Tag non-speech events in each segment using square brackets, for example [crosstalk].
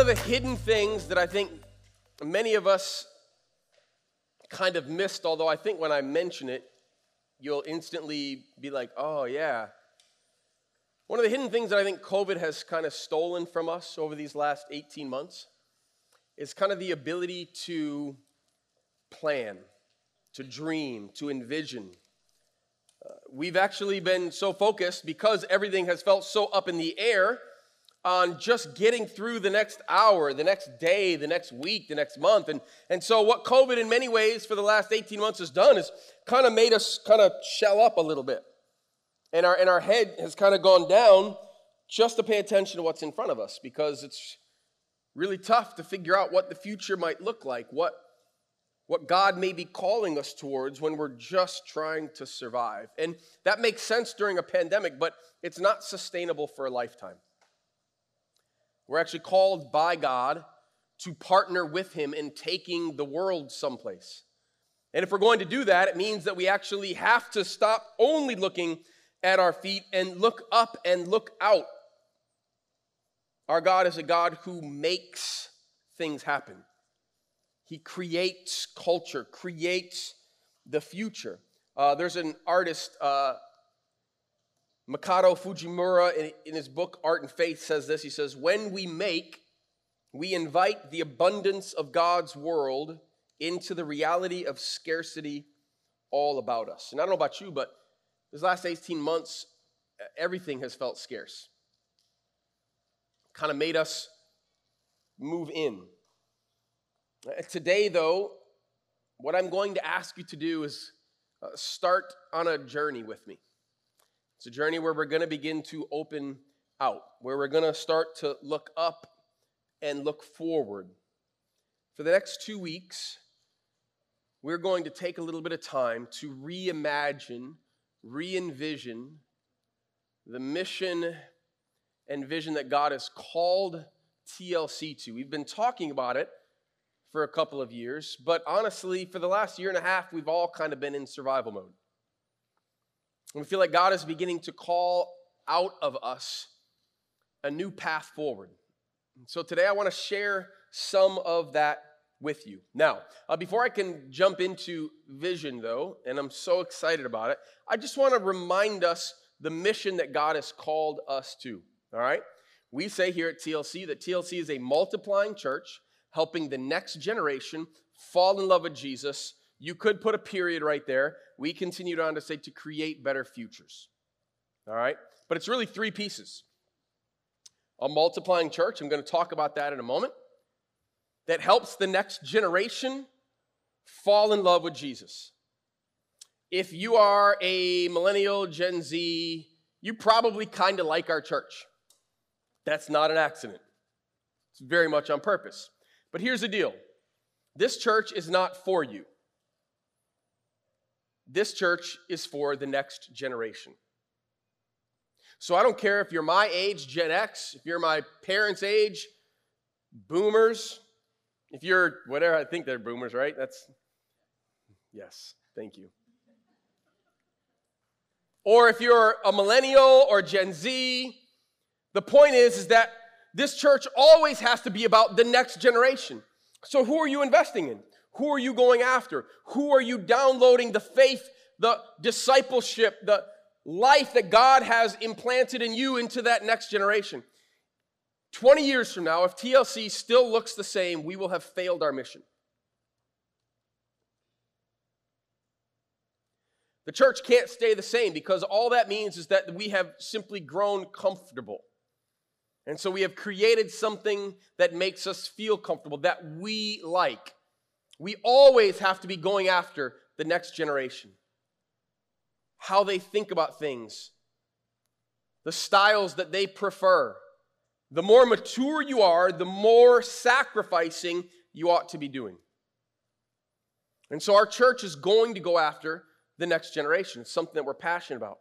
of the hidden things that I think many of us kind of missed, although I think when I mention it, you'll instantly be like, oh, yeah. One of the hidden things that I think COVID has kind of stolen from us over these last 18 months is kind of the ability to plan, to dream, to envision. Uh, we've actually been so focused because everything has felt so up in the air on just getting through the next hour, the next day, the next week, the next month. And, and so, what COVID in many ways for the last 18 months has done is kind of made us kind of shell up a little bit. And our, and our head has kind of gone down just to pay attention to what's in front of us because it's really tough to figure out what the future might look like, what, what God may be calling us towards when we're just trying to survive. And that makes sense during a pandemic, but it's not sustainable for a lifetime. We're actually called by God to partner with Him in taking the world someplace. And if we're going to do that, it means that we actually have to stop only looking at our feet and look up and look out. Our God is a God who makes things happen. He creates culture, creates the future. Uh, there's an artist, uh, Makoto Fujimura, in, in his book Art and Faith, says this. He says, When we make, we invite the abundance of God's world into the reality of scarcity all about us. And I don't know about you, but this last 18 months, everything has felt scarce. Kind of made us move in. Today, though, what I'm going to ask you to do is uh, start on a journey with me. It's a journey where we're going to begin to open out, where we're going to start to look up and look forward. For the next two weeks, we're going to take a little bit of time to reimagine, re envision the mission and vision that God has called TLC to. We've been talking about it for a couple of years, but honestly, for the last year and a half, we've all kind of been in survival mode. And we feel like God is beginning to call out of us a new path forward. And so today I want to share some of that with you. Now, uh, before I can jump into vision, though, and I'm so excited about it, I just want to remind us the mission that God has called us to. All right? We say here at TLC that TLC is a multiplying church helping the next generation fall in love with Jesus you could put a period right there. We continued on to say to create better futures. All right? But it's really three pieces. A multiplying church, I'm going to talk about that in a moment, that helps the next generation fall in love with Jesus. If you are a millennial, Gen Z, you probably kind of like our church. That's not an accident, it's very much on purpose. But here's the deal this church is not for you. This church is for the next generation. So I don't care if you're my age, Gen X, if you're my parents' age, boomers, if you're whatever, I think they're boomers, right? That's, yes, thank you. Or if you're a millennial or Gen Z, the point is, is that this church always has to be about the next generation. So who are you investing in? Who are you going after? Who are you downloading the faith, the discipleship, the life that God has implanted in you into that next generation? 20 years from now, if TLC still looks the same, we will have failed our mission. The church can't stay the same because all that means is that we have simply grown comfortable. And so we have created something that makes us feel comfortable, that we like. We always have to be going after the next generation, how they think about things, the styles that they prefer. The more mature you are, the more sacrificing you ought to be doing. And so our church is going to go after the next generation. It's something that we're passionate about.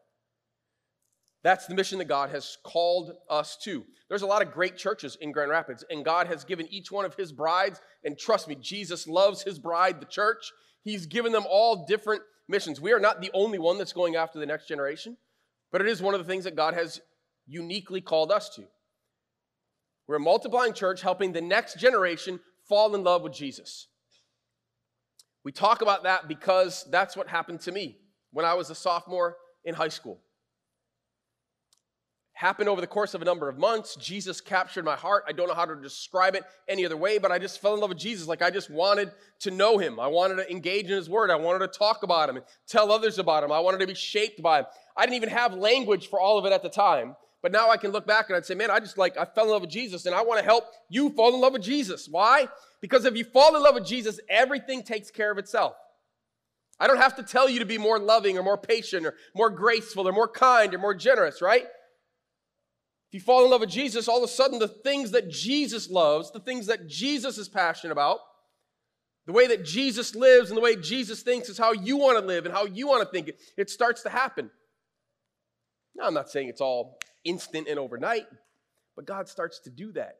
That's the mission that God has called us to. There's a lot of great churches in Grand Rapids, and God has given each one of his brides, and trust me, Jesus loves his bride, the church. He's given them all different missions. We are not the only one that's going after the next generation, but it is one of the things that God has uniquely called us to. We're a multiplying church helping the next generation fall in love with Jesus. We talk about that because that's what happened to me when I was a sophomore in high school. Happened over the course of a number of months. Jesus captured my heart. I don't know how to describe it any other way, but I just fell in love with Jesus. Like I just wanted to know him. I wanted to engage in his word. I wanted to talk about him and tell others about him. I wanted to be shaped by him. I didn't even have language for all of it at the time. But now I can look back and I'd say, man, I just like, I fell in love with Jesus and I want to help you fall in love with Jesus. Why? Because if you fall in love with Jesus, everything takes care of itself. I don't have to tell you to be more loving or more patient or more graceful or more kind or more generous, right? If you fall in love with Jesus, all of a sudden the things that Jesus loves, the things that Jesus is passionate about, the way that Jesus lives and the way Jesus thinks is how you want to live and how you want to think. It, starts to happen. Now, I'm not saying it's all instant and overnight, but God starts to do that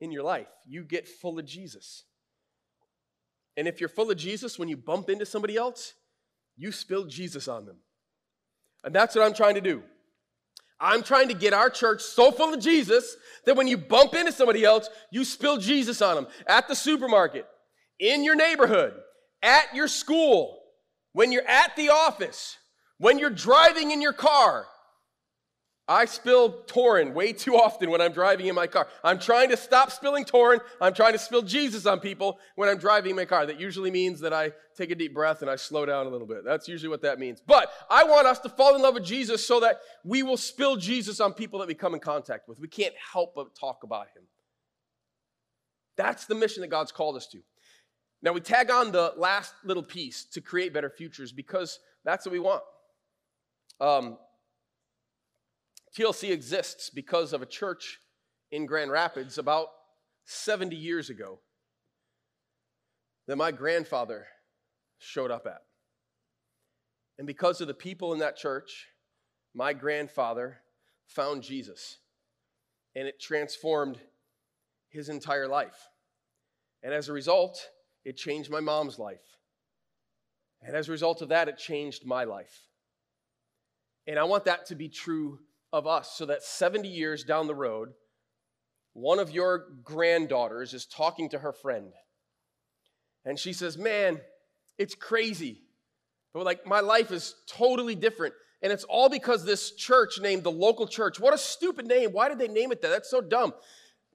in your life. You get full of Jesus. And if you're full of Jesus, when you bump into somebody else, you spill Jesus on them. And that's what I'm trying to do. I'm trying to get our church so full of Jesus that when you bump into somebody else, you spill Jesus on them at the supermarket, in your neighborhood, at your school, when you're at the office, when you're driving in your car, I spill Torin way too often when I'm driving in my car. I'm trying to stop spilling Torin. I'm trying to spill Jesus on people when I'm driving in my car. That usually means that I take a deep breath and I slow down a little bit. That's usually what that means. But I want us to fall in love with Jesus so that we will spill Jesus on people that we come in contact with. We can't help but talk about him. That's the mission that God's called us to. Now we tag on the last little piece to create better futures because that's what we want. Um, TLC exists because of a church in Grand Rapids about 70 years ago that my grandfather showed up at. And because of the people in that church, my grandfather found Jesus. And it transformed his entire life. And as a result, it changed my mom's life. And as a result of that, it changed my life. And I want that to be true of us so that 70 years down the road, one of your granddaughters is talking to her friend. And she says, Man, it's crazy. But like, my life is totally different. And it's all because this church named the local church. What a stupid name. Why did they name it that? That's so dumb.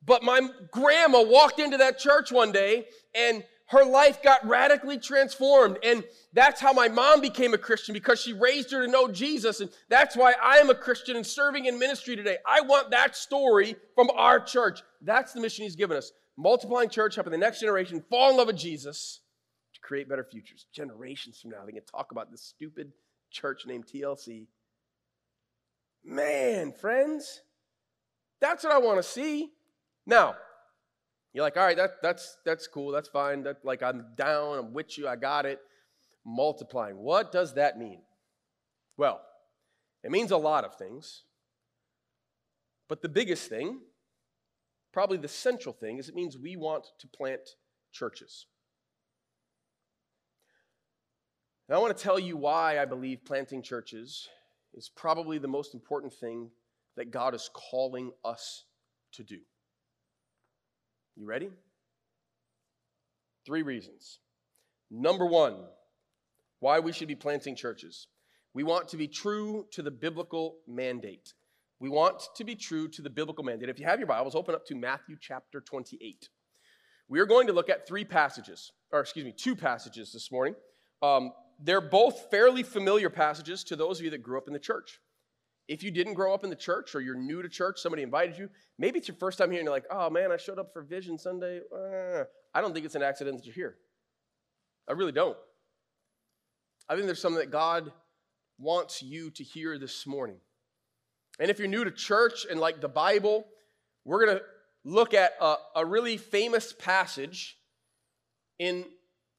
But my grandma walked into that church one day and her life got radically transformed. And that's how my mom became a Christian because she raised her to know Jesus. And that's why I am a Christian and serving in ministry today. I want that story from our church. That's the mission he's given us. Multiplying church, helping the next generation fall in love with Jesus to create better futures. Generations from now, they can talk about this stupid church named TLC. Man, friends, that's what I want to see. Now, you're like, all right, that, that's, that's cool, that's fine. That, like, I'm down, I'm with you, I got it. Multiplying. What does that mean? Well, it means a lot of things. But the biggest thing, probably the central thing, is it means we want to plant churches. Now, I want to tell you why I believe planting churches is probably the most important thing that God is calling us to do. You ready? Three reasons. Number one, why we should be planting churches. We want to be true to the biblical mandate. We want to be true to the biblical mandate. If you have your Bibles, open up to Matthew chapter 28. We are going to look at three passages, or excuse me, two passages this morning. Um, they're both fairly familiar passages to those of you that grew up in the church. If you didn't grow up in the church or you're new to church, somebody invited you, maybe it's your first time here and you're like, oh man, I showed up for Vision Sunday. Uh, I don't think it's an accident that you're here. I really don't. I think there's something that God wants you to hear this morning. And if you're new to church and like the Bible, we're going to look at a, a really famous passage in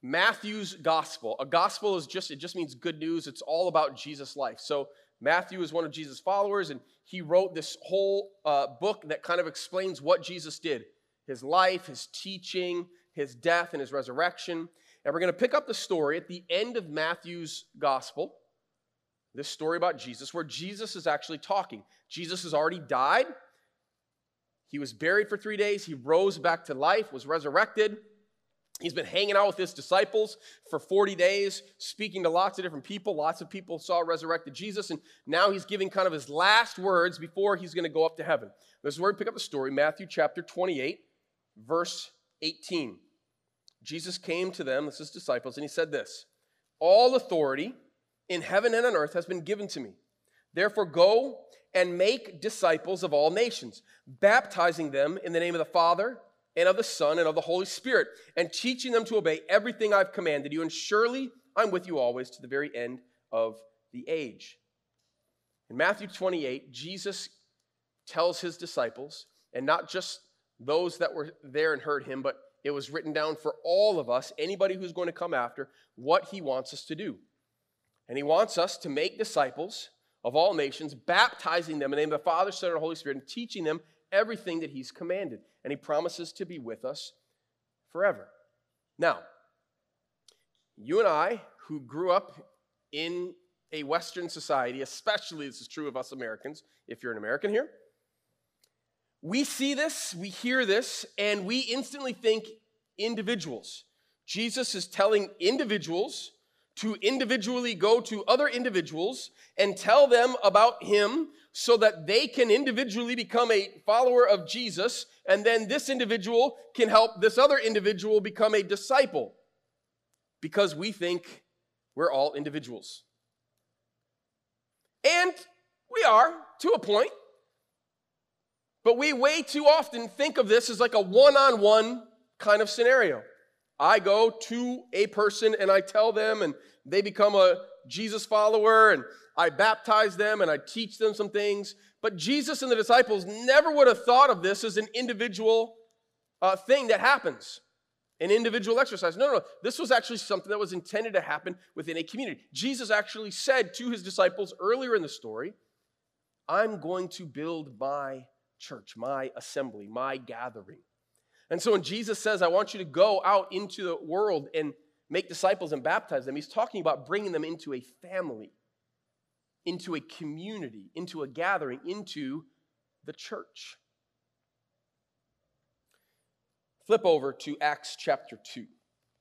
Matthew's gospel. A gospel is just, it just means good news. It's all about Jesus' life. So Matthew is one of Jesus' followers, and he wrote this whole uh, book that kind of explains what Jesus did his life, his teaching, his death, and his resurrection. And we're going to pick up the story at the end of Matthew's gospel, this story about Jesus, where Jesus is actually talking. Jesus has already died, He was buried for three days. He rose back to life, was resurrected. He's been hanging out with his disciples for 40 days, speaking to lots of different people. Lots of people saw resurrected Jesus, and now he's giving kind of his last words before he's going to go up to heaven. This is where we pick up the story Matthew chapter 28, verse 18. Jesus came to them, this is his disciples, and he said this All authority in heaven and on earth has been given to me. Therefore, go and make disciples of all nations, baptizing them in the name of the Father and of the Son and of the Holy Spirit, and teaching them to obey everything I've commanded you. And surely I'm with you always to the very end of the age. In Matthew 28, Jesus tells his disciples, and not just those that were there and heard him, but it was written down for all of us, anybody who's going to come after, what he wants us to do. And he wants us to make disciples of all nations, baptizing them in the name of the Father, Son, and Holy Spirit, and teaching them everything that he's commanded. And he promises to be with us forever. Now, you and I, who grew up in a Western society, especially this is true of us Americans, if you're an American here, we see this, we hear this, and we instantly think individuals. Jesus is telling individuals to individually go to other individuals and tell them about him so that they can individually become a follower of Jesus, and then this individual can help this other individual become a disciple because we think we're all individuals. And we are to a point, but we way too often think of this as like a one on one kind of scenario. I go to a person and I tell them, and they become a Jesus follower, and I baptize them and I teach them some things. But Jesus and the disciples never would have thought of this as an individual uh, thing that happens, an individual exercise. No, no, no. This was actually something that was intended to happen within a community. Jesus actually said to his disciples earlier in the story, I'm going to build my church, my assembly, my gathering. And so when Jesus says, I want you to go out into the world and make disciples and baptize them, he's talking about bringing them into a family, into a community, into a gathering, into the church. Flip over to Acts chapter 2.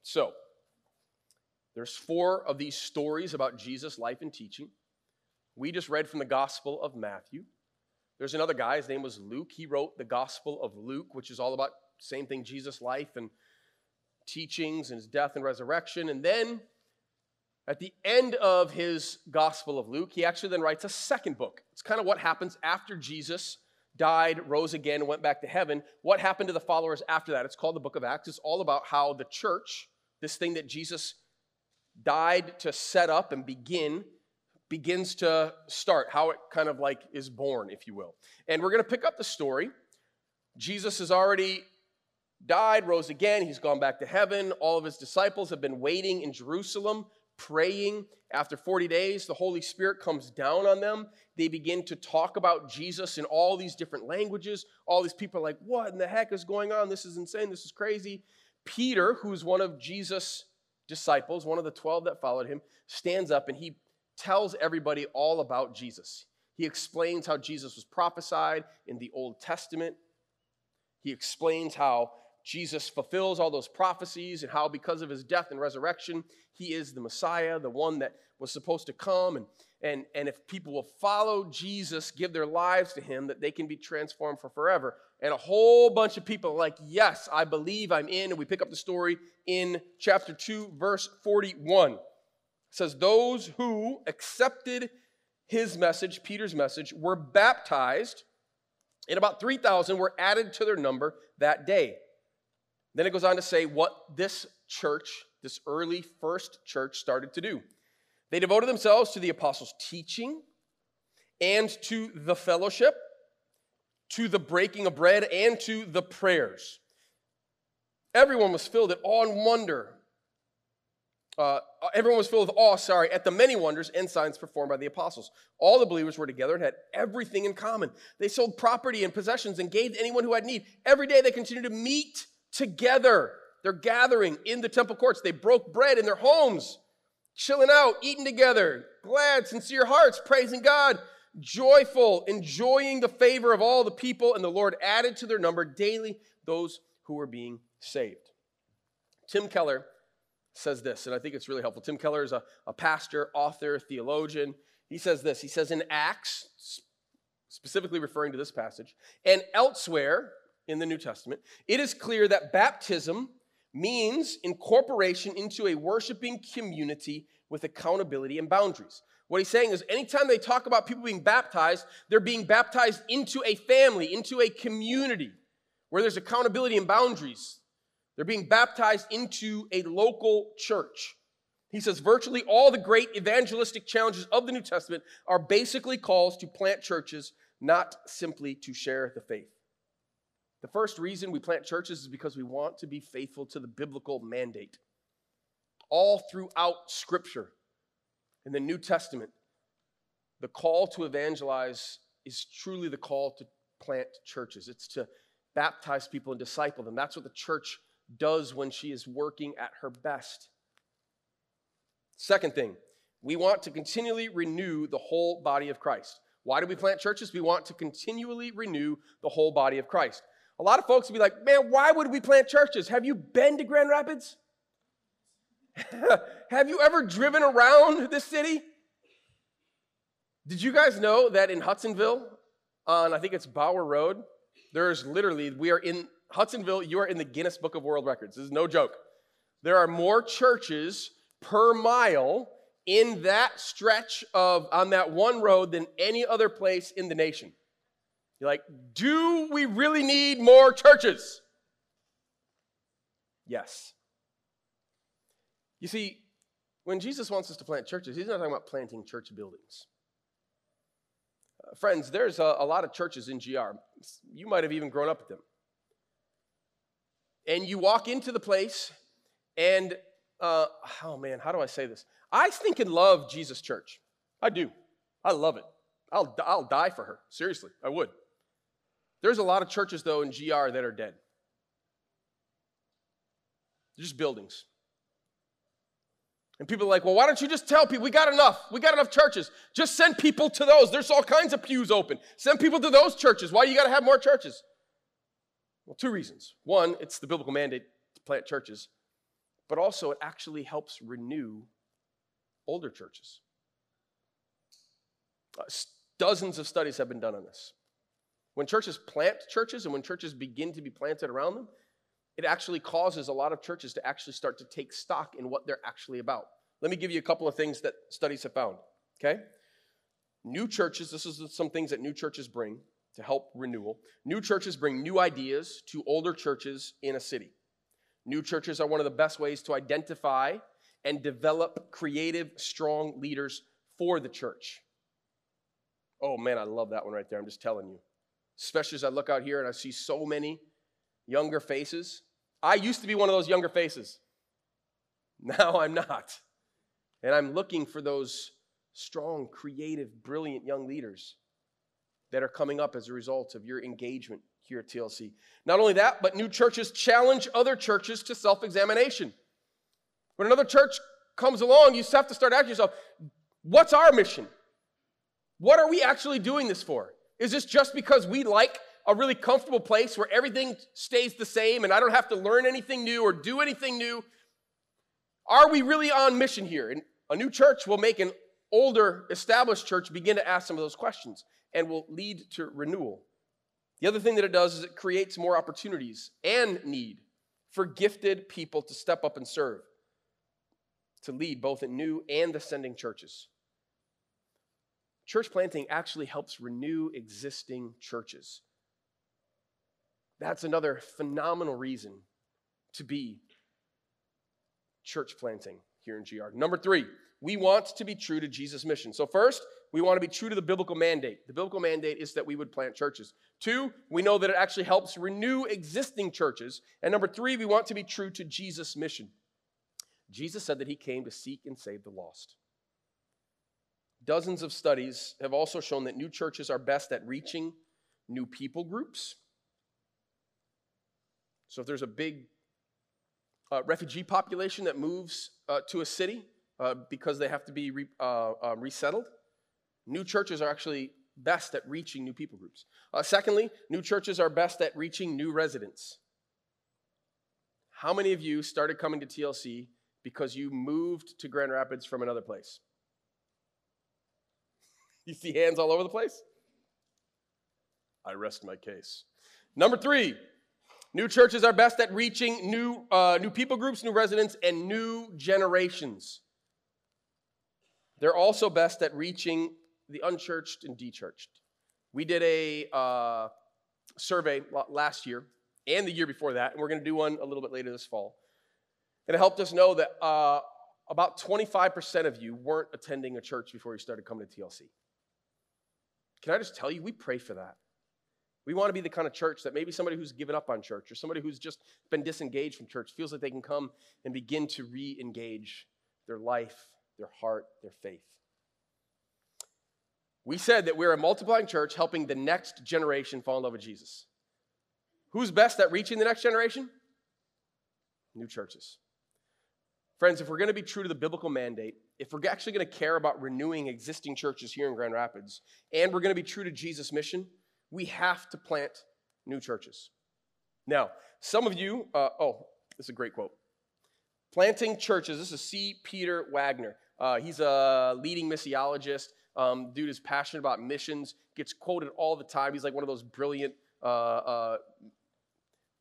So, there's four of these stories about Jesus' life and teaching. We just read from the Gospel of Matthew. There's another guy, his name was Luke. He wrote the Gospel of Luke, which is all about same thing, Jesus' life and teachings and his death and resurrection. And then at the end of his Gospel of Luke, he actually then writes a second book. It's kind of what happens after Jesus died, rose again, and went back to heaven. What happened to the followers after that? It's called the book of Acts. It's all about how the church, this thing that Jesus died to set up and begin, begins to start, how it kind of like is born, if you will. And we're going to pick up the story. Jesus has already died, rose again. He's gone back to heaven. All of his disciples have been waiting in Jerusalem, praying. After 40 days, the Holy Spirit comes down on them. They begin to talk about Jesus in all these different languages. All these people are like, What in the heck is going on? This is insane. This is crazy. Peter, who's one of Jesus' disciples, one of the 12 that followed him, stands up and he tells everybody all about Jesus. He explains how Jesus was prophesied in the Old Testament. He explains how Jesus fulfills all those prophecies and how, because of his death and resurrection, he is the Messiah, the one that was supposed to come. And, and, and if people will follow Jesus, give their lives to him, that they can be transformed for forever. And a whole bunch of people like, Yes, I believe I'm in. And we pick up the story in chapter 2, verse 41. It says, Those who accepted his message, Peter's message, were baptized, and about 3,000 were added to their number that day. Then it goes on to say what this church, this early first church, started to do. They devoted themselves to the apostles' teaching and to the fellowship, to the breaking of bread, and to the prayers. Everyone was filled with awe and wonder. Uh, everyone was filled with awe, sorry, at the many wonders and signs performed by the apostles. All the believers were together and had everything in common. They sold property and possessions and gave to anyone who had need. Every day they continued to meet together. They're gathering in the temple courts. They broke bread in their homes, chilling out, eating together, glad, sincere hearts, praising God. joyful, enjoying the favor of all the people, and the Lord added to their number daily those who were being saved. Tim Keller says this, and I think it's really helpful. Tim Keller is a, a pastor, author, theologian. He says this He says in Acts, specifically referring to this passage, and elsewhere in the New Testament, it is clear that baptism means incorporation into a worshiping community with accountability and boundaries. What he's saying is, anytime they talk about people being baptized, they're being baptized into a family, into a community where there's accountability and boundaries. They're being baptized into a local church. He says virtually all the great evangelistic challenges of the New Testament are basically calls to plant churches, not simply to share the faith. The first reason we plant churches is because we want to be faithful to the biblical mandate. All throughout Scripture, in the New Testament, the call to evangelize is truly the call to plant churches. It's to baptize people and disciple them. That's what the church does when she is working at her best. Second thing, we want to continually renew the whole body of Christ. Why do we plant churches? We want to continually renew the whole body of Christ. A lot of folks will be like, man, why would we plant churches? Have you been to Grand Rapids? [laughs] Have you ever driven around this city? Did you guys know that in Hudsonville, on I think it's Bauer Road, there's literally, we are in Hudsonville, you are in the Guinness Book of World Records. This is no joke. There are more churches per mile in that stretch of on that one road than any other place in the nation. You're like, do we really need more churches? Yes. You see, when Jesus wants us to plant churches, he's not talking about planting church buildings. Uh, friends, there's a, a lot of churches in GR. You might have even grown up with them. And you walk into the place, and uh, oh man, how do I say this? I think and love Jesus Church. I do. I love it. I'll, I'll die for her. Seriously, I would. There's a lot of churches, though, in GR that are dead. They're just buildings. And people are like, well, why don't you just tell people we got enough? We got enough churches. Just send people to those. There's all kinds of pews open. Send people to those churches. Why you got to have more churches? Well, two reasons. One, it's the biblical mandate to plant churches, but also it actually helps renew older churches. Uh, dozens of studies have been done on this. When churches plant churches and when churches begin to be planted around them, it actually causes a lot of churches to actually start to take stock in what they're actually about. Let me give you a couple of things that studies have found, okay? New churches, this is some things that new churches bring to help renewal. New churches bring new ideas to older churches in a city. New churches are one of the best ways to identify and develop creative, strong leaders for the church. Oh man, I love that one right there. I'm just telling you. Especially as I look out here and I see so many younger faces. I used to be one of those younger faces. [laughs] Now I'm not. And I'm looking for those strong, creative, brilliant young leaders that are coming up as a result of your engagement here at TLC. Not only that, but new churches challenge other churches to self examination. When another church comes along, you have to start asking yourself, what's our mission? What are we actually doing this for? Is this just because we like a really comfortable place where everything stays the same and I don't have to learn anything new or do anything new? Are we really on mission here? And a new church will make an older, established church begin to ask some of those questions and will lead to renewal. The other thing that it does is it creates more opportunities and need for gifted people to step up and serve, to lead both in new and ascending churches. Church planting actually helps renew existing churches. That's another phenomenal reason to be church planting here in GR. Number three, we want to be true to Jesus' mission. So, first, we want to be true to the biblical mandate. The biblical mandate is that we would plant churches. Two, we know that it actually helps renew existing churches. And number three, we want to be true to Jesus' mission. Jesus said that he came to seek and save the lost. Dozens of studies have also shown that new churches are best at reaching new people groups. So, if there's a big uh, refugee population that moves uh, to a city uh, because they have to be re- uh, uh, resettled, New churches are actually best at reaching new people groups. Uh, secondly, new churches are best at reaching new residents. How many of you started coming to TLC because you moved to Grand Rapids from another place? You see hands all over the place? I rest my case. Number three, new churches are best at reaching new, uh, new people groups, new residents, and new generations. They're also best at reaching the unchurched and dechurched. We did a uh, survey last year and the year before that, and we're going to do one a little bit later this fall. And it helped us know that uh, about 25% of you weren't attending a church before you started coming to TLC. Can I just tell you, we pray for that. We want to be the kind of church that maybe somebody who's given up on church or somebody who's just been disengaged from church feels like they can come and begin to re engage their life, their heart, their faith. We said that we're a multiplying church helping the next generation fall in love with Jesus. Who's best at reaching the next generation? New churches. Friends, if we're going to be true to the biblical mandate, if we're actually going to care about renewing existing churches here in Grand Rapids, and we're going to be true to Jesus' mission, we have to plant new churches. Now, some of you, uh, oh, this is a great quote. Planting churches, this is C. Peter Wagner. Uh, he's a leading missiologist. Um, dude is passionate about missions, gets quoted all the time. He's like one of those brilliant uh, uh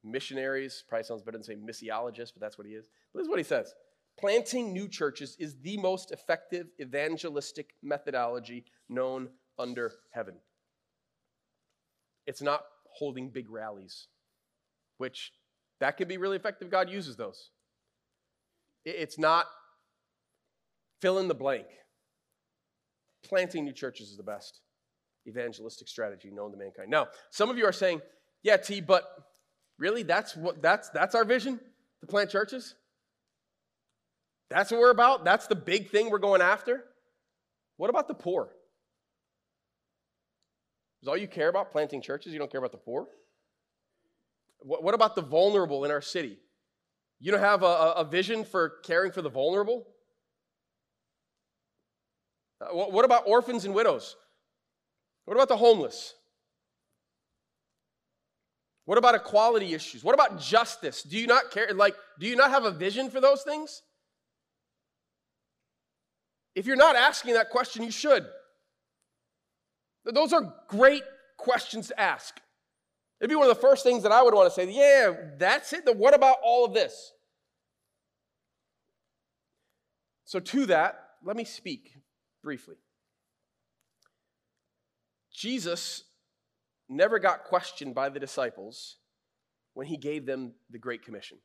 missionaries. Probably sounds better than say missiologist, but that's what he is. But this is what he says Planting new churches is the most effective evangelistic methodology known under heaven. It's not holding big rallies, which that can be really effective. God uses those. It's not fill in the blank. Planting new churches is the best evangelistic strategy known to mankind. Now, some of you are saying, "Yeah, T, but really that's what that's that's our vision to plant churches?" That's what we're about? That's the big thing we're going after? What about the poor? Is all you care about planting churches? You don't care about the poor? What, about the vulnerable in our city? You don't have a, a vision for caring for the vulnerable? Uh, what about orphans and widows? What about the homeless? What about equality issues? What about justice? Do you not care? Like, do you not have a vision for those things? If you're not asking that question, you should. Those are great questions to ask. It'd be one of the first things that I would want to say, yeah, that's it. But What about all of this? So, to that, let me speak briefly. Jesus never got questioned by the disciples when he gave them the Great Commission.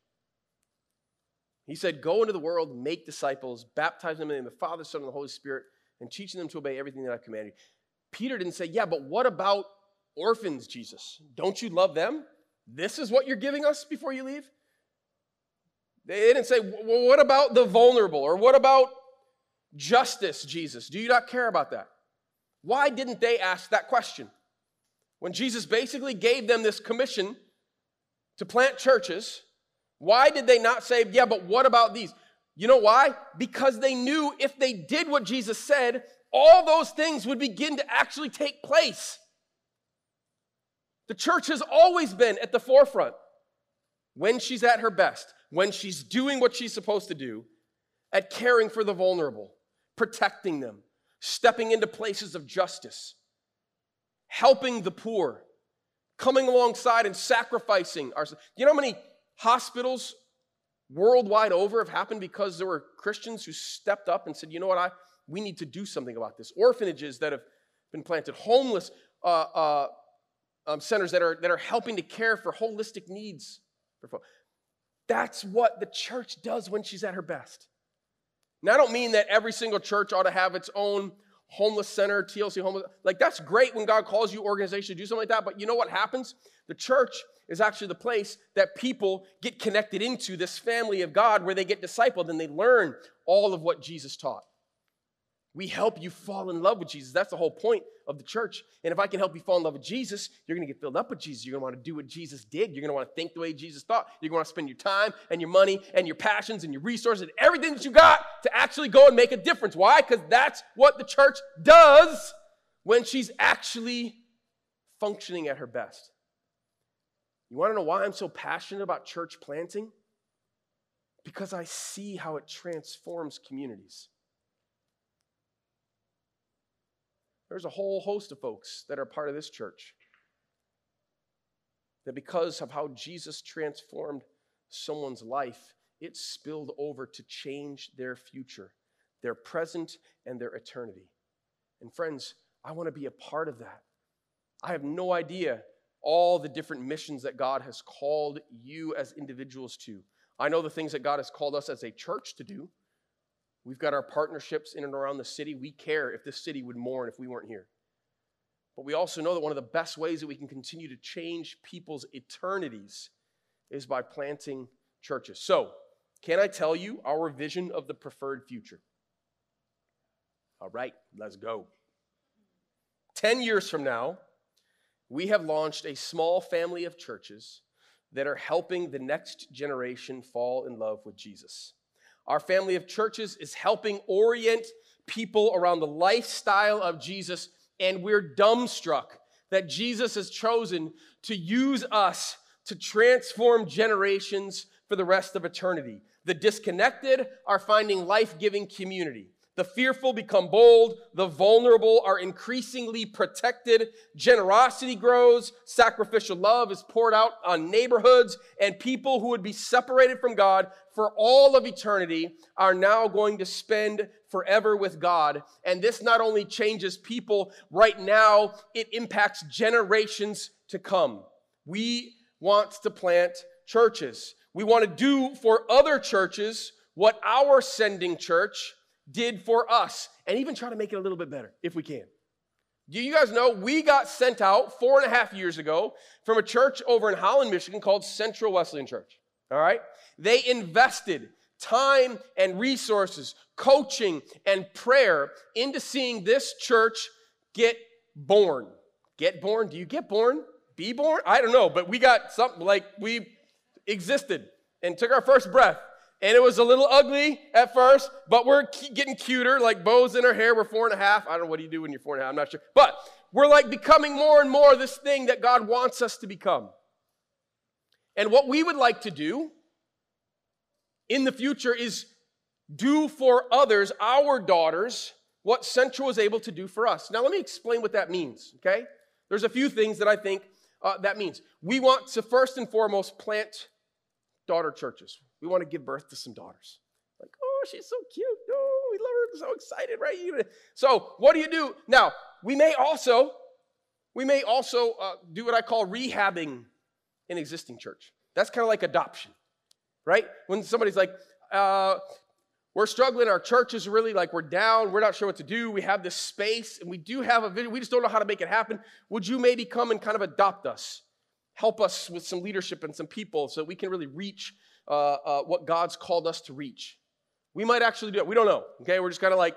He said, Go into the world, make disciples, baptize them in the name of the Father, Son, and the Holy Spirit, and teaching them to obey everything that I've commanded you. Peter didn't say, Yeah, but what about orphans, Jesus? Don't you love them? This is what you're giving us before you leave? They didn't say, Well, what about the vulnerable? Or what about justice, Jesus? Do you not care about that? Why didn't they ask that question? When Jesus basically gave them this commission to plant churches, why did they not say, yeah, but what about these? You know why? Because they knew if they did what Jesus said, all those things would begin to actually take place. The church has always been at the forefront when she's at her best, when she's doing what she's supposed to do, at caring for the vulnerable, protecting them, stepping into places of justice, helping the poor, coming alongside and sacrificing ourselves. You know how many hospitals worldwide over have happened because there were Christians who stepped up and said, you know what, I, we need to do something about this. Orphanages that have been planted, homeless uh, uh, um, centers that are, that are helping to care for holistic needs. That's what the church does when she's at her best. Now, I don't mean that every single church ought to have its own homeless center, TLC homeless. Like, that's great when God calls you organization to do something like that, but you know what happens? The church is actually the place that people get connected into this family of God where they get discipled and they learn all of what Jesus taught. We help you fall in love with Jesus. That's the whole point of the church. And if I can help you fall in love with Jesus, you're going to get filled up with Jesus. You're going to want to do what Jesus did. You're going to want to think the way Jesus thought. You're going to want to spend your time and your money and your passions and your resources and everything that you got to actually go and make a difference. Why? Because that's what the church does when she's actually functioning at her best. You want to know why I'm so passionate about church planting? Because I see how it transforms communities. There's a whole host of folks that are part of this church that because of how Jesus transformed someone's life, it spilled over to change their future, their present, and their eternity. And friends, I want to be a part of that. I have no idea all the different missions that God has called you as individuals to. I know the things that God has called us as a church to do. We've got our partnerships in and around the city. We care if this city would mourn if we weren't here. But we also know that one of the best ways that we can continue to change people's eternities is by planting churches. So, can I tell you our vision of the preferred future? All right, let's go. 10 years from now, we have launched a small family of churches that are helping the next generation fall in love with Jesus. Our family of churches is helping orient people around the lifestyle of Jesus, and we're dumbstruck that Jesus has chosen to use us to transform generations for the rest of eternity. The disconnected are finding life giving community. The fearful become bold. The vulnerable are increasingly protected. Generosity grows. Sacrificial love is poured out on neighborhoods. And people who would be separated from God for all of eternity are now going to spend forever with God. And this not only changes people right now, it impacts generations to come. We want to plant churches. We want to do for other churches what our sending church did for us and even try to make it a little bit better if we can. Do you guys know we got sent out four and a half years ago from a church over in Holland, Michigan called Central Wesleyan Church? All right? They invested time and resources, coaching and prayer into seeing this church get born. Get born? Do you get born? Be born? I don't know, but we got something like we existed and took our first breath and it was a little ugly at first, but we're getting cuter, like bows in her hair. We're four and a half. I don't know what do you do when you're four and a half. I'm not sure. But we're like becoming more and more this thing that God wants us to become. And what we would like to do in the future is do for others, our daughters, what Central was able to do for us. Now, let me explain what that means, okay? There's a few things that I think uh, that means. We want to first and foremost plant daughter churches. We want to give birth to some daughters. Like, oh, she's so cute. Oh, we love her. So excited, right? So, what do you do? Now, we may also, we may also uh, do what I call rehabbing an existing church. That's kind of like adoption, right? When somebody's like, uh, we're struggling, our church is really like we're down, we're not sure what to do, we have this space, and we do have a vision, we just don't know how to make it happen. Would you maybe come and kind of adopt us? Help us with some leadership and some people so we can really reach uh, uh, what God's called us to reach. We might actually do it. We don't know. Okay, we're just kind of like,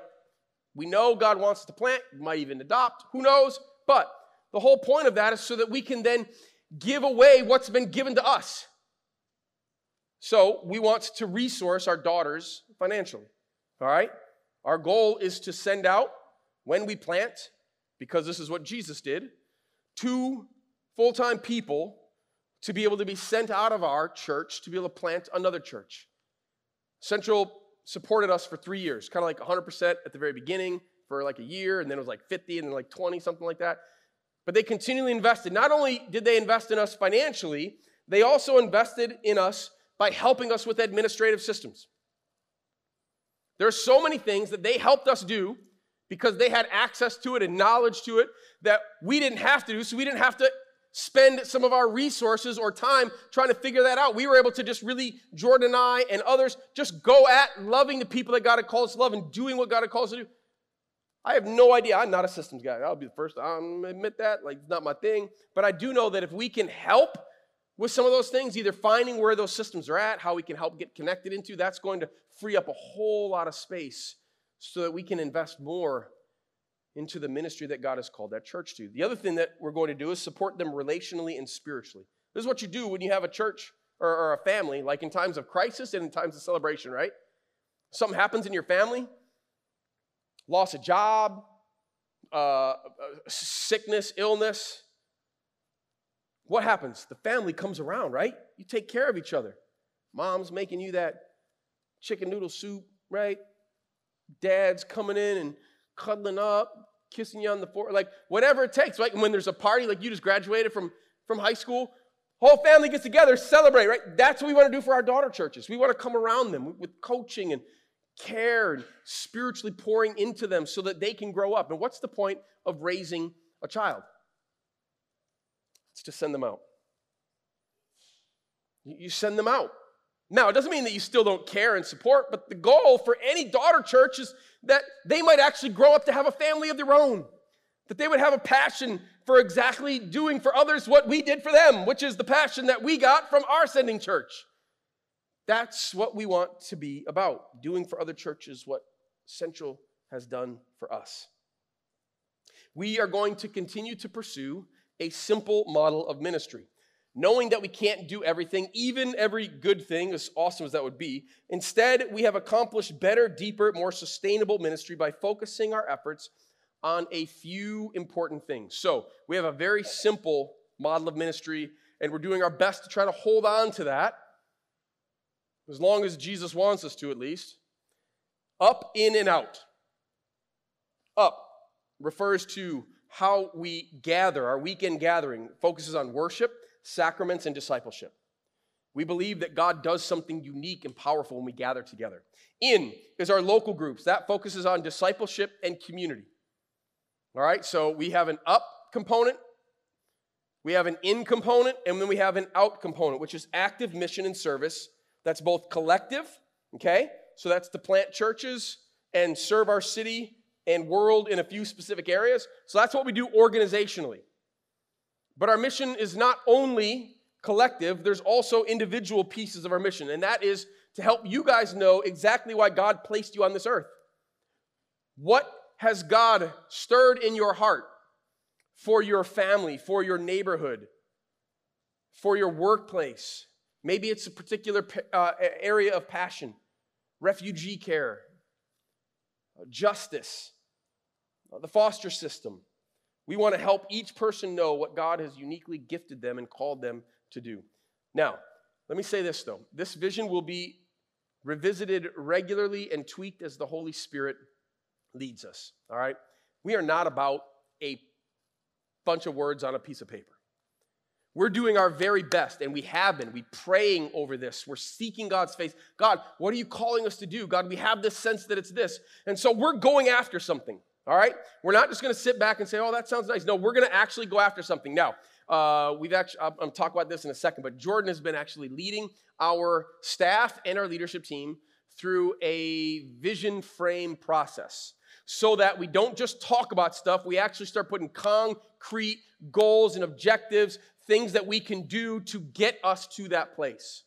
we know God wants us to plant, we might even adopt, who knows? But the whole point of that is so that we can then give away what's been given to us. So we want to resource our daughters financially. All right? Our goal is to send out when we plant, because this is what Jesus did, two full time people to be able to be sent out of our church to be able to plant another church. Central supported us for three years, kind of like 100% at the very beginning for like a year, and then it was like 50 and then like 20, something like that. But they continually invested. Not only did they invest in us financially, they also invested in us by helping us with administrative systems. There are so many things that they helped us do because they had access to it and knowledge to it that we didn't have to do, so we didn't have to spend some of our resources or time trying to figure that out. We were able to just really, Jordan and I and others, just go at loving the people that God had called us to love and doing what God had called us to do. I have no idea. I'm not a systems guy. I'll be the first to um, admit that. Like, it's not my thing. But I do know that if we can help with some of those things, either finding where those systems are at, how we can help get connected into, that's going to free up a whole lot of space so that we can invest more into the ministry that God has called that church to. The other thing that we're going to do is support them relationally and spiritually. This is what you do when you have a church or, or, a family, like in times of crisis and in times of celebration, right? Something happens in your family, loss of job, uh, sickness, illness, what happens? The family comes around, right? You take care of each other. Mom's making you that chicken noodle soup, right? Dad's coming in and cuddling up, kissing you on the forehead, like whatever it takes, right? And when there's a party, like you just graduated from, from high school, whole family gets together, celebrate, right? That's what we want to do for our daughter churches. We want to come around them with coaching and care and spiritually pouring into them so that they can grow up. And what's the point of raising a child? It's to send them out. You send them out. Now, it doesn't mean that you still don't care and support, but the goal for any daughter church is that they might actually grow up to have a family of their own, that they would have a passion for exactly doing for others what we did for them, which is the passion that we got from our sending church. That's what we want to be about, doing for other churches what Central has done for us. We are going to continue to pursue a simple model of ministry knowing that we can't do everything, even every good thing, as awesome as that would be. Instead, we have accomplished better, deeper, more sustainable ministry by focusing our efforts on a few important things. So, we have a very simple model of ministry, and we're doing our best to try to hold on to that, as long as Jesus wants us to, at least. Up, in, and out. Up refers to how we gather, our weekend gathering focuses on worship sacraments, and discipleship. We believe that God does something unique and powerful when we gather together. In is our local groups. That focuses on discipleship and community. All right, so we have an up component, we have an in component, and then we have an out component, which is active mission and service. That's both collective, okay? So that's to plant churches and serve our city and world in a few specific areas. So that's what we do organizationally. But our mission is not only collective, there's also individual pieces of our mission, and that is to help you guys know exactly why God placed you on this earth. What has God stirred in your heart for your family, for your neighborhood, for your workplace? Maybe it's a particular uh, area of passion, refugee care, justice, the foster system. We want to help each person know what God has uniquely gifted them and called them to do. Now, let me say this though this vision will be revisited regularly and tweaked as the Holy Spirit leads us. All right? We are not about a bunch of words on a piece of paper. We're doing our very best, and we have been. We're praying over this. We're seeking God's face. God, what are you calling us to do? God, we have this sense that it's this. And so we're going after something. All right? We're not just going to sit back and say, oh, that sounds nice. No, we're going to actually go after something. Now, uh, we've actually, I'm to talk about this in a second, but Jordan has been actually leading our staff and our leadership team through a vision frame process so that we don't just talk about stuff, we actually start putting concrete goals and objectives, things that we can do to get us to that place.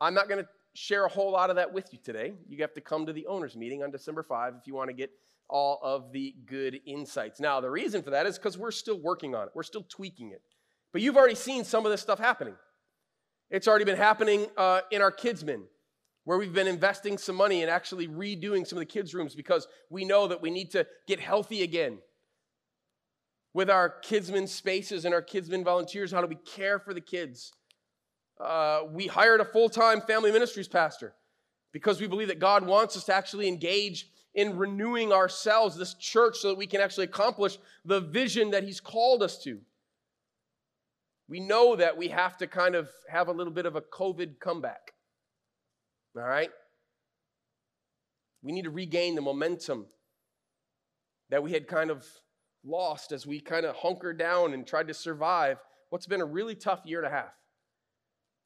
I'm not going to share a whole lot of that with you today. You have to come to the owners meeting on December 5 if you want to get all of the good insights. Now, the reason for that is because we're still working on it, we're still tweaking it. But you've already seen some of this stuff happening. It's already been happening uh, in our kidsmen, where we've been investing some money and actually redoing some of the kids' rooms because we know that we need to get healthy again. With our kidsmen spaces and our kidsmen volunteers, how do we care for the kids? Uh, we hired a full time family ministries pastor because we believe that God wants us to actually engage in renewing ourselves, this church, so that we can actually accomplish the vision that He's called us to. We know that we have to kind of have a little bit of a COVID comeback. All right? We need to regain the momentum that we had kind of lost as we kind of hunkered down and tried to survive what's been a really tough year and a half.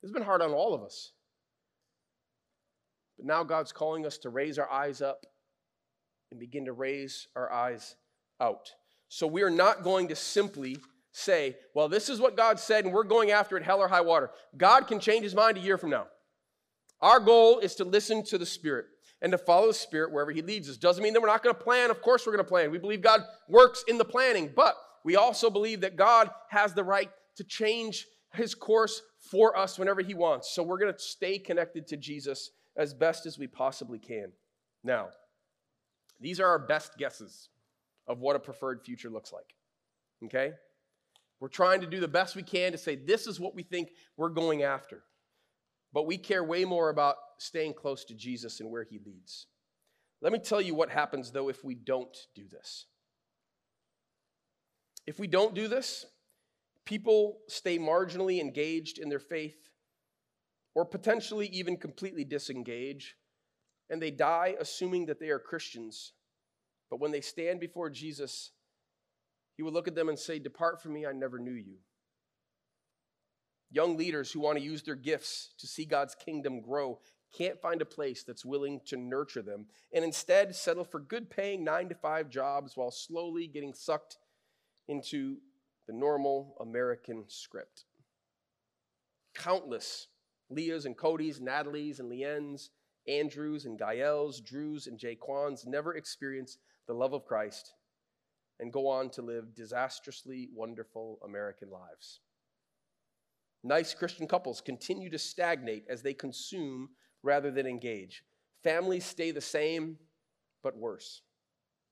It's been hard on all of us. But now God's calling us to raise our eyes up and begin to raise our eyes out. So we are not going to simply say, well, this is what God said, and we're going after it hell or high water. God can change his mind a year from now. Our goal is to listen to the Spirit and to follow the Spirit wherever he leads us. Doesn't mean that we're not going to plan. Of course, we're going to plan. We believe God works in the planning, but we also believe that God has the right to change his course for us whenever he wants. So we're going to stay connected to Jesus as best as we possibly can. Now, these are our best guesses. of what a preferred future looks like. Okay? We're trying to do the best we can to say this is what we think we're going after. But we care way more about staying close to Jesus and where he leads. Let me tell you what happens, though, if we don't do this. If we don't do this, people stay marginally engaged in their faith or potentially even completely disengage, and they die assuming that they are Christians. But when they stand before Jesus, he will look at them and say, Depart from me, I never knew you. Young leaders who want to use their gifts to see God's kingdom grow can't find a place that's willing to nurture them and instead settle for good paying nine to five jobs while slowly getting sucked into the normal American script. Countless Leahs and Cody's, Natalie's and Leanne's, Andrews and Gael's, Drews and Jaquan's never experience the love of Christ and go on to live disastrously wonderful American lives. Nice Christian couples continue to stagnate as they consume rather than engage. Families stay the same, but worse.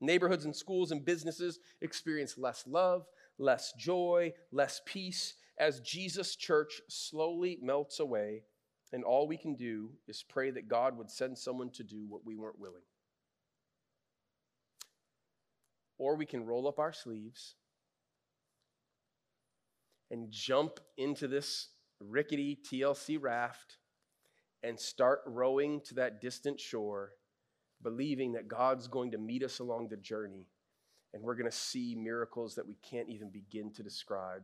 Neighborhoods and schools and businesses experience less love, less joy, less peace as Jesus' church slowly melts away, and all we can do is pray that God would send someone to do what we weren't willing. Or we can roll up our sleeves and jump into this rickety TLC raft and start rowing to that distant shore, believing that God's going to meet us along the journey and we're going to see miracles that we can't even begin to describe.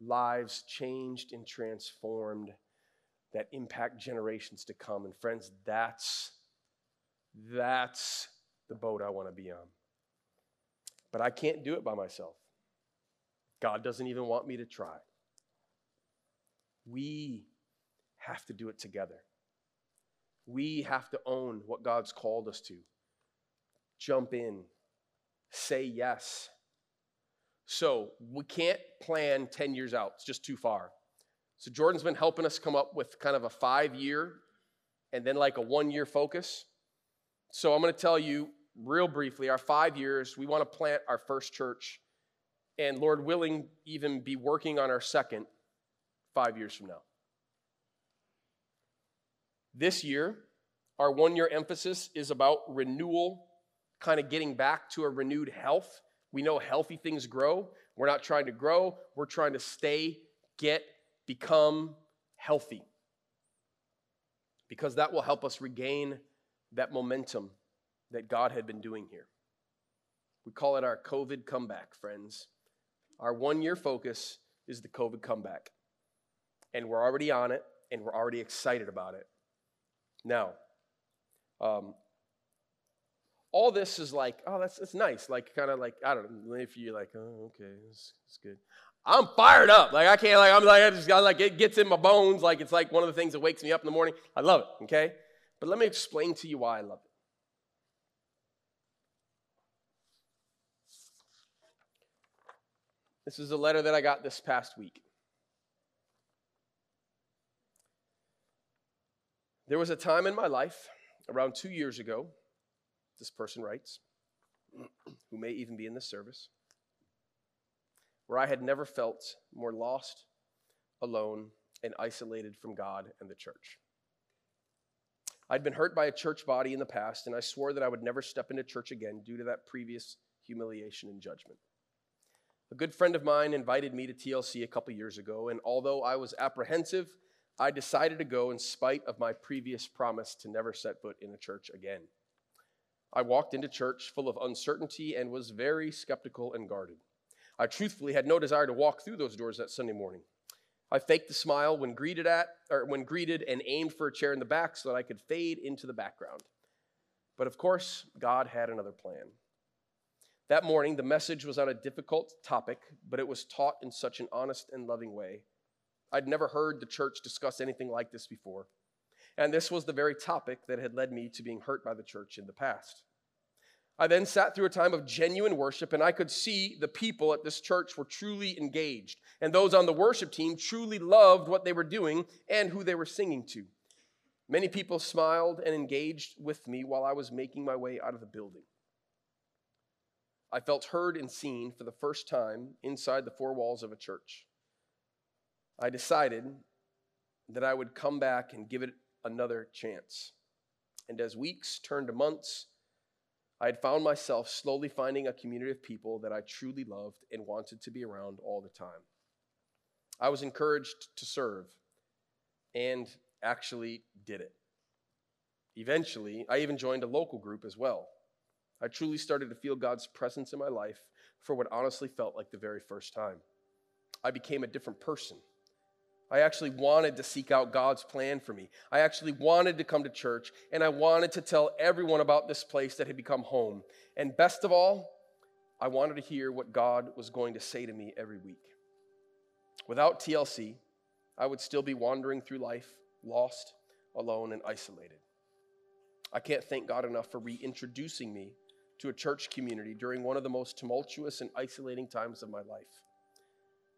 Lives changed and transformed that impact generations to come. And friends, that's that's the boat I want to be on. But I can't do it by myself. God doesn't even want me to try. We have to do it together. We have to own what God's called us to. Jump in, say yes. So we can't plan 10 years out, it's just too far. So Jordan's been helping us come up with kind of a five year and then like a one year focus. So I'm going to tell you real briefly our five years, we want to plant our first church and Lord willing, even be working on our second five years from now. This year, our one year emphasis is about renewal, kind of getting back to a renewed health. We know healthy things grow. We're not trying to grow, we're trying to stay, get, become healthy. Because that will help us regain that momentum that God had been doing here. We call it our COVID comeback, friends. Our one year focus is the COVID comeback. And we're already on it, and we're already excited about it. Now, um, all this is like, oh, that's, that's nice. Like, kind of like, I don't know, if you're like, oh, okay, it's, good. I'm fired up. Like, I can't, like, I'm like, I just got, like, it gets in my bones. Like, it's like one of the things that wakes me up in the morning. I love it, okay? But let me explain to you why I love it. This is a letter that I got this past week. There was a time in my life, around two years ago, this person writes, [clears throat] who may even be in this service, where I had never felt more lost, alone, and isolated from God and the church. I'd been hurt by a church body in the past, and I swore that I would never step into church again due to that previous humiliation and judgment. A good friend of mine invited me to TLC a couple years ago, and although I was apprehensive, I decided to go in spite of my previous promise to never set foot in a church again. I walked into church full of uncertainty and was very skeptical and guarded. I truthfully had no desire to walk through those doors that Sunday morning. I faked the smile when greeted at or when greeted and aimed for a chair in the back so that I could fade into the background. But of course, God had another plan. That morning, the message was on a difficult topic, but it was taught in such an honest and loving way. I'd never heard the church discuss anything like this before. And this was the very topic that had led me to being hurt by the church in the past. I then sat through a time of genuine worship, and I could see the people at this church were truly engaged, and those on the worship team truly loved what they were doing and who they were singing to. Many people smiled and engaged with me while I was making my way out of the building. I felt heard and seen for the first time inside the four walls of a church. I decided that I would come back and give it another chance. And as weeks turned to months, I had found myself slowly finding a community of people that I truly loved and wanted to be around all the time. I was encouraged to serve and actually did it. Eventually, I even joined a local group as well. I truly started to feel God's presence in my life for what honestly felt like the very first time. I became a different person. I actually wanted to seek out God's plan for me. I actually wanted to come to church and I wanted to tell everyone about this place that had become home. And best of all, I wanted to hear what God was going to say to me every week. Without TLC, I would still be wandering through life, lost, alone, and isolated. I can't thank God enough for reintroducing me to a church community during one of the most tumultuous and isolating times of my life.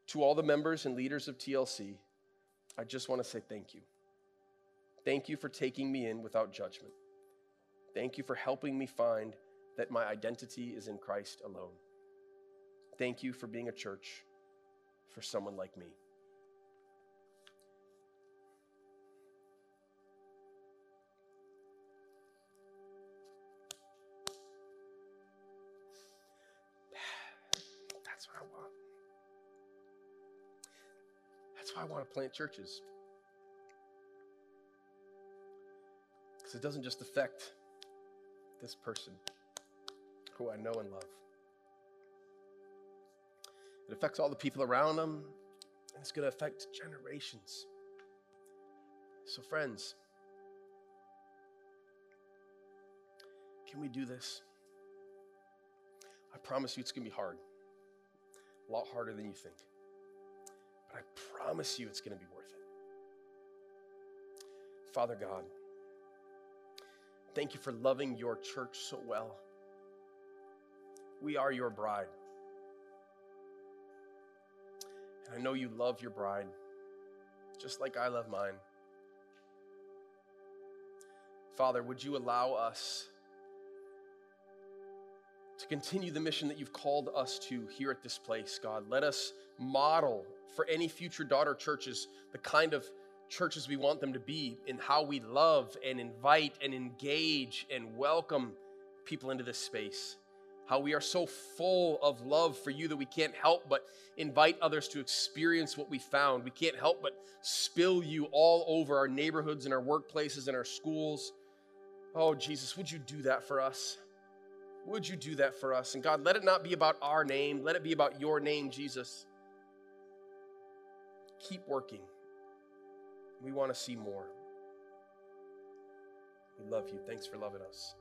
To all the members and leaders of TLC, I just want to say thank you. Thank you for taking me in without judgment. Thank you for helping me find that my identity is in Christ alone. Thank you for being a church for someone like me. Why I want to plant churches. Because it doesn't just affect this person who I know and love. It affects all the people around them, and it's going to affect generations. So, friends, can we do this? I promise you it's going to be hard, a lot harder than you think. But I promise you it's going to be worth it. Father God, thank you for loving your church so well. We are your bride. And I know you love your bride, just like I love mine. Father, would you allow us to continue the mission that you've called us to here at this place, God? Let us model for any future daughter churches the kind of churches we want them to be in how we love and invite and engage and welcome people into this space how we are so full of love for you that we can't help but invite others to experience what we found. We can't help but spill you all over our neighborhoods and our workplaces and our schools. Oh, Jesus, would you do that for us? Would you do that for us? And God, let it not be about our name, let it be about your name, Jesus. Keep working. We want to see more. We love you. Thanks for loving us.